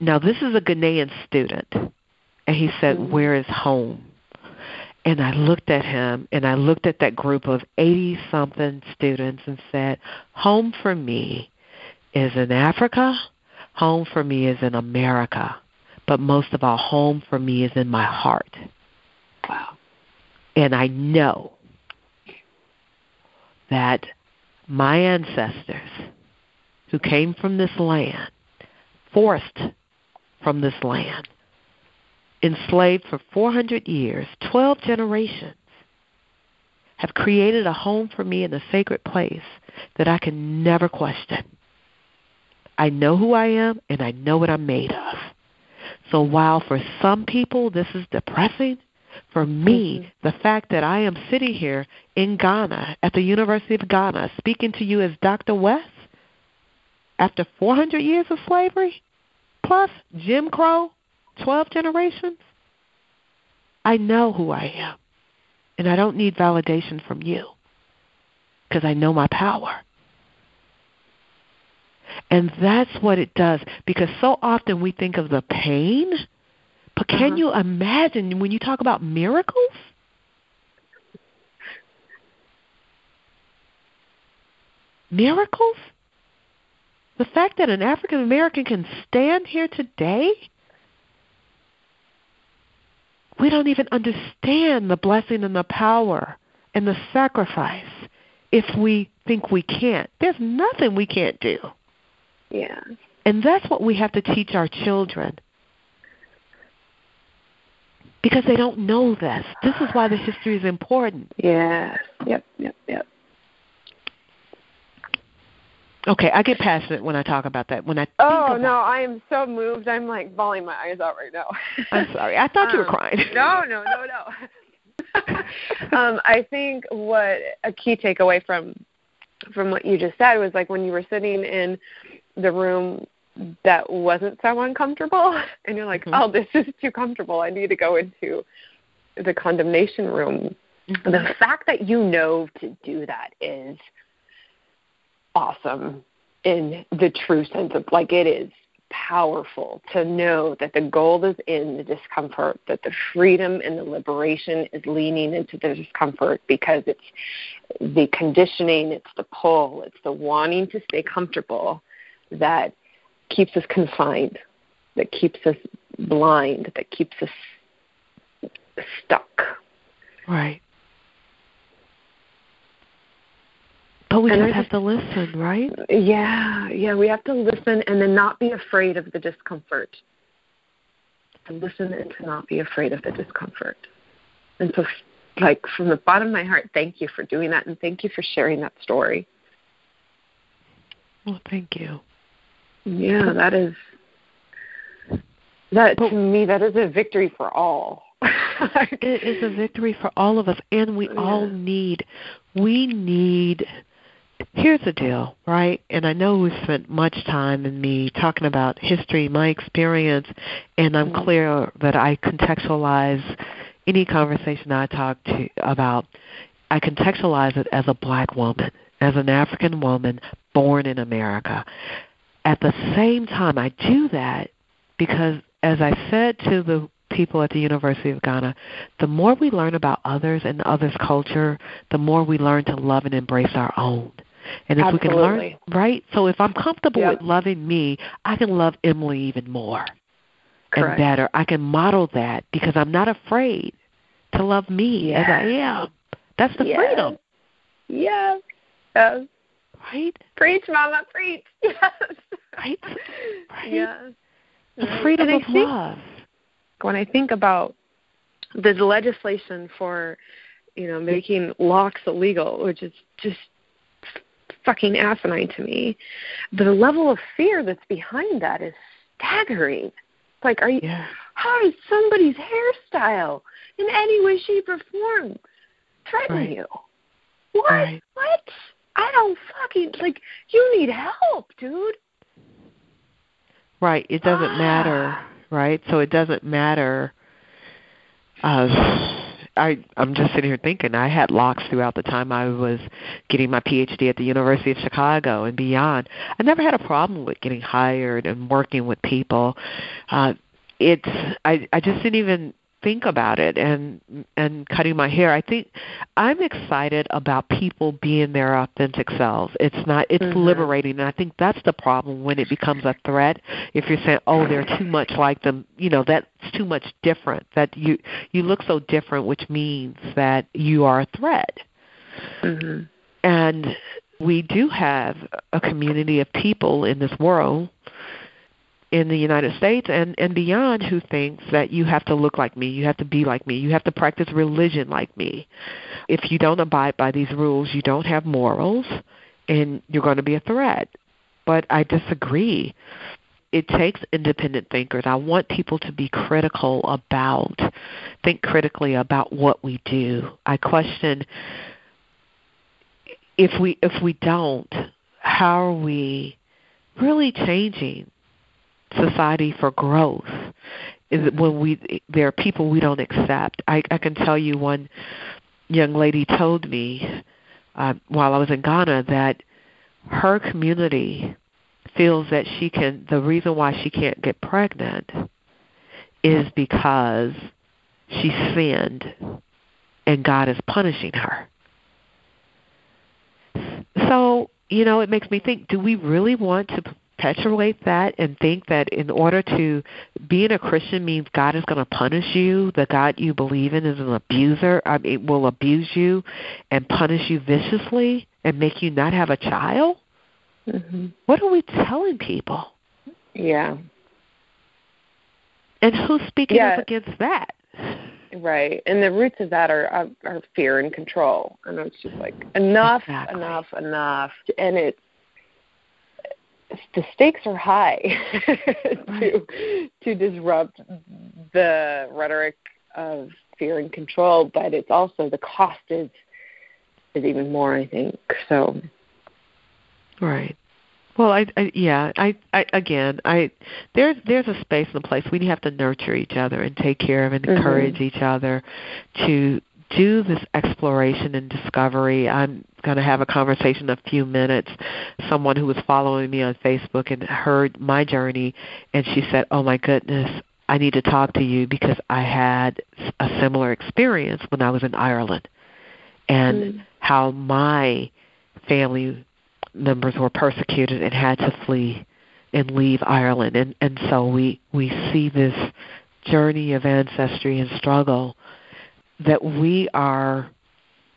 Now, this is a Ghanaian student. And he said, mm-hmm. Where is home? And I looked at him and I looked at that group of 80 something students and said, Home for me is in Africa. Home for me is in America. But most of all, home for me is in my heart. Wow. And I know that my ancestors who came from this land, forced from this land, enslaved for 400 years, 12 generations, have created a home for me in a sacred place that I can never question. I know who I am and I know what I'm made of. So while for some people this is depressing, for me, mm-hmm. the fact that I am sitting here in Ghana at the University of Ghana speaking to you as Dr. West after 400 years of slavery plus Jim Crow, 12 generations, I know who I am. And I don't need validation from you because I know my power. And that's what it does because so often we think of the pain, but can uh-huh. you imagine when you talk about miracles? Miracles? The fact that an African American can stand here today we don't even understand the blessing and the power and the sacrifice if we think we can't. There's nothing we can't do. Yeah. And that's what we have to teach our children. Because they don't know this. This is why the history is important. Yes. Yep, yep, yep. Okay, I get passionate when I talk about that. When I oh no, I am so moved. I'm like bawling my eyes out right now. I'm sorry. I thought um, you were um, crying. no, no, no, no. um, I think what a key takeaway from from what you just said was like when you were sitting in the room that wasn't so uncomfortable, and you're like, mm-hmm. oh, this is too comfortable. I need to go into the condemnation room. Mm-hmm. The fact that you know to do that is awesome in the true sense of like it is powerful to know that the gold is in the discomfort, that the freedom and the liberation is leaning into the discomfort because it's the conditioning, it's the pull, it's the wanting to stay comfortable that keeps us confined, that keeps us blind, that keeps us stuck. Right. But we just have to listen, right? Yeah, yeah, we have to listen and then not be afraid of the discomfort. To listen and to not be afraid of the discomfort. And so, like, from the bottom of my heart, thank you for doing that and thank you for sharing that story. Well, thank you. Yeah, that is, that to me, that is a victory for all. it is a victory for all of us, and we yeah. all need, we need here's the deal, right? And I know we spent much time in me talking about history, my experience, and I'm mm-hmm. clear that I contextualize any conversation I talk to about. I contextualize it as a black woman, as an African woman born in America. At the same time, I do that because, as I said to the people at the University of Ghana, the more we learn about others and others' culture, the more we learn to love and embrace our own. And if Absolutely. we can learn, right? So if I'm comfortable yep. with loving me, I can love Emily even more Correct. and better. I can model that because I'm not afraid to love me yes. as I am. That's the yes. freedom. Yes. Yes. Right? Preach, Mama, preach. Yes. Right? Right? Yes. The freedom And of think- love. when I think about the legislation for, you know, making locks illegal, which is just fucking asinine to me, the level of fear that's behind that is staggering. Like, are you? Yeah. How does somebody's hairstyle, in any way, shape, or form, threaten Right. you? What? Right. What? I don't fucking like. You need help, dude. Right. It doesn't Ah. matter, right? So it doesn't matter. Uh, I I'm just sitting here thinking. I had locks throughout the time I was getting my PhD at the University of Chicago and beyond. I never had a problem with getting hired and working with people. Uh, it's I I just didn't even think about it and and cutting my hair. I think I'm excited about people being their authentic selves. It's not it's Mhm. liberating and I think that's the problem when it becomes a threat. If you're saying, "Oh, they're too much like them," you know, that's too much different. That you you look so different which means that you are a threat. Mm-hmm. And we do have a community of people in this world in the United States and, and beyond who thinks that you have to look like me, you have to be like me, you have to practice religion like me. If you don't abide by these rules, you don't have morals and you're going to be a threat. But I disagree. It takes independent thinkers. I want people to be critical about, think critically about what we do. I question if we if we don't, how are we really changing society for growth? Is when we there are people we don't accept? I, I can tell you one young lady told me uh, while I was in Ghana that her community feels that she can the reason why she can't get pregnant is because she sinned and God is punishing her. So, you know, it makes me think do we really want to perpetuate that and think that in order to being a Christian means God is going to punish you, the God you believe in is an abuser, I mean, will abuse you and punish you viciously and make you not have a child? Mm-hmm. What are we telling people? Yeah. And who's speaking Yeah. up against that? Right, and the roots of that are are, are fear and control, and it's just like enough, Exactly. enough, enough, and it's the stakes are high to to disrupt the rhetoric of fear and control, but it's also the cost is is even more, I think. So Right. Well, I, I yeah, I, I again, I there's there's a space and a place we have to nurture each other and take care of and Mhm. encourage each other to do this exploration and discovery. I'm going to have a conversation in a few minutes. Someone who was following me on Facebook and heard my journey, and she said, "Oh my goodness, I need to talk to you because I had a similar experience when I was in Ireland, and Mm. how my family members were persecuted and had to flee and leave Ireland and and so we we see this journey of ancestry and struggle that we are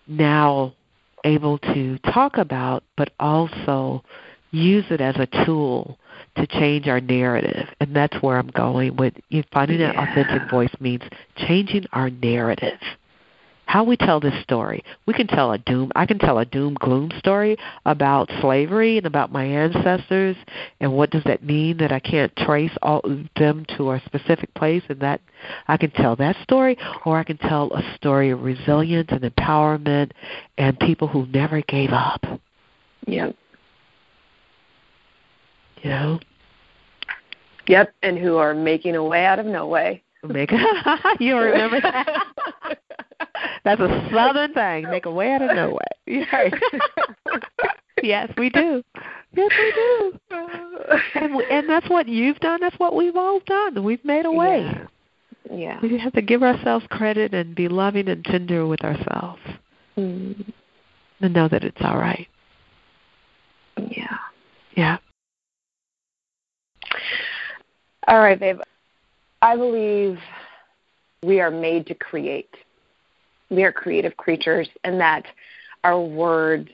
now able to talk about but also use it as a tool to change our narrative and that's where I'm going with finding that Yeah. authentic voice means changing our narrative how we tell this story. We can tell a doom I can tell a doom gloom story about slavery and about my ancestors and what does that mean that I can't trace all them to a specific place and that I can tell that story or I can tell a story of resilience and empowerment and people who never gave up. Yep. You know? Yep, and who are making a way out of no way. Make you remember that? That's a southern thing. Make a way out of no way. Right. yes, we do. Yes, we do. And we, and that's what you've done. That's what we've all done. We've made a way. Yeah. Yeah. We have to give ourselves credit and be loving and tender with ourselves, Mm. and know that it's all right. Yeah. Yeah. All right, babe. I believe we are made to create. We are creative creatures, and that our words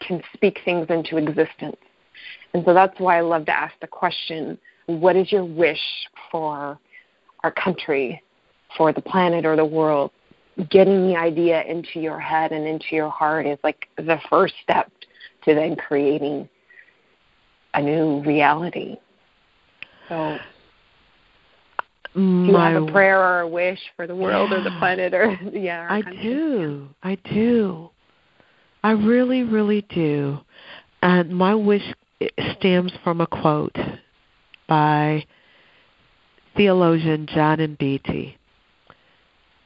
can speak things into existence. And so that's why I love to ask the question what is your wish for our country, for the planet or the world? Getting the idea into your head and into your heart is like the first step to then creating a new reality. So do you have a prayer or a wish for the world or the planet or yeah? I country? do. I do. I really, really do. And my wish stems from a quote by theologian John Mbiti.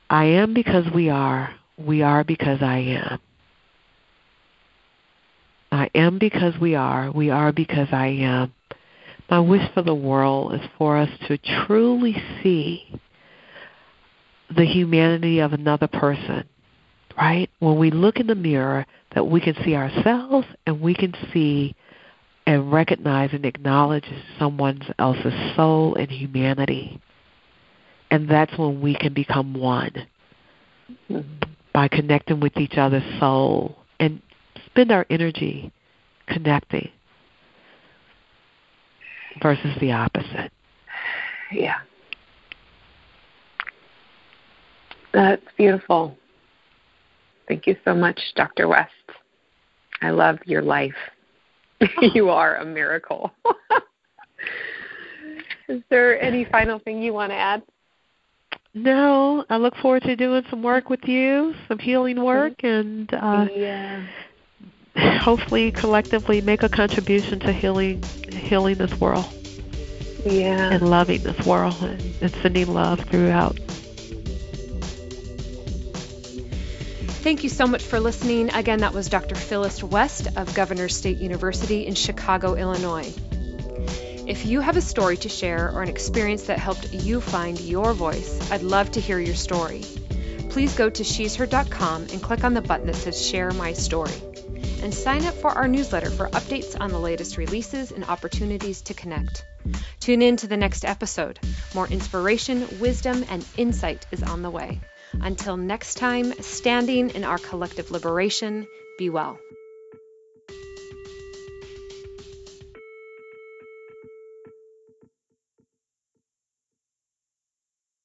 I am because we are. We are because I am. I am because we are. We are because I am. My wish for the world is for us to truly see the humanity of another person, right? When we look in the mirror, that we can see ourselves and we can see and recognize and acknowledge someone else's soul and humanity. And that's when we can become one Mhm. by connecting with each other's soul and spend our energy connecting versus the opposite. Yeah. That's beautiful. Thank you so much, Dr. West. I love your life. you are a miracle. Is there any final thing you want to add? No, I look forward to doing some work with you, some healing work, and uh, yeah. Hopefully collectively make a contribution to healing healing this world Yeah. and loving this world and, and sending love throughout. Thank you so much for listening. Again, that was Dr. Phyllis West of Governors State University in Chicago, Illinois. If you have a story to share or an experience that helped you find your voice, I'd love to hear your story. Please go to she'sher.com and click on the button that says Share My Story. And sign up for our newsletter for updates on the latest releases and opportunities to connect. Tune in to the next episode. More inspiration, wisdom, and insight is on the way. Until next time, standing in our collective liberation, be well.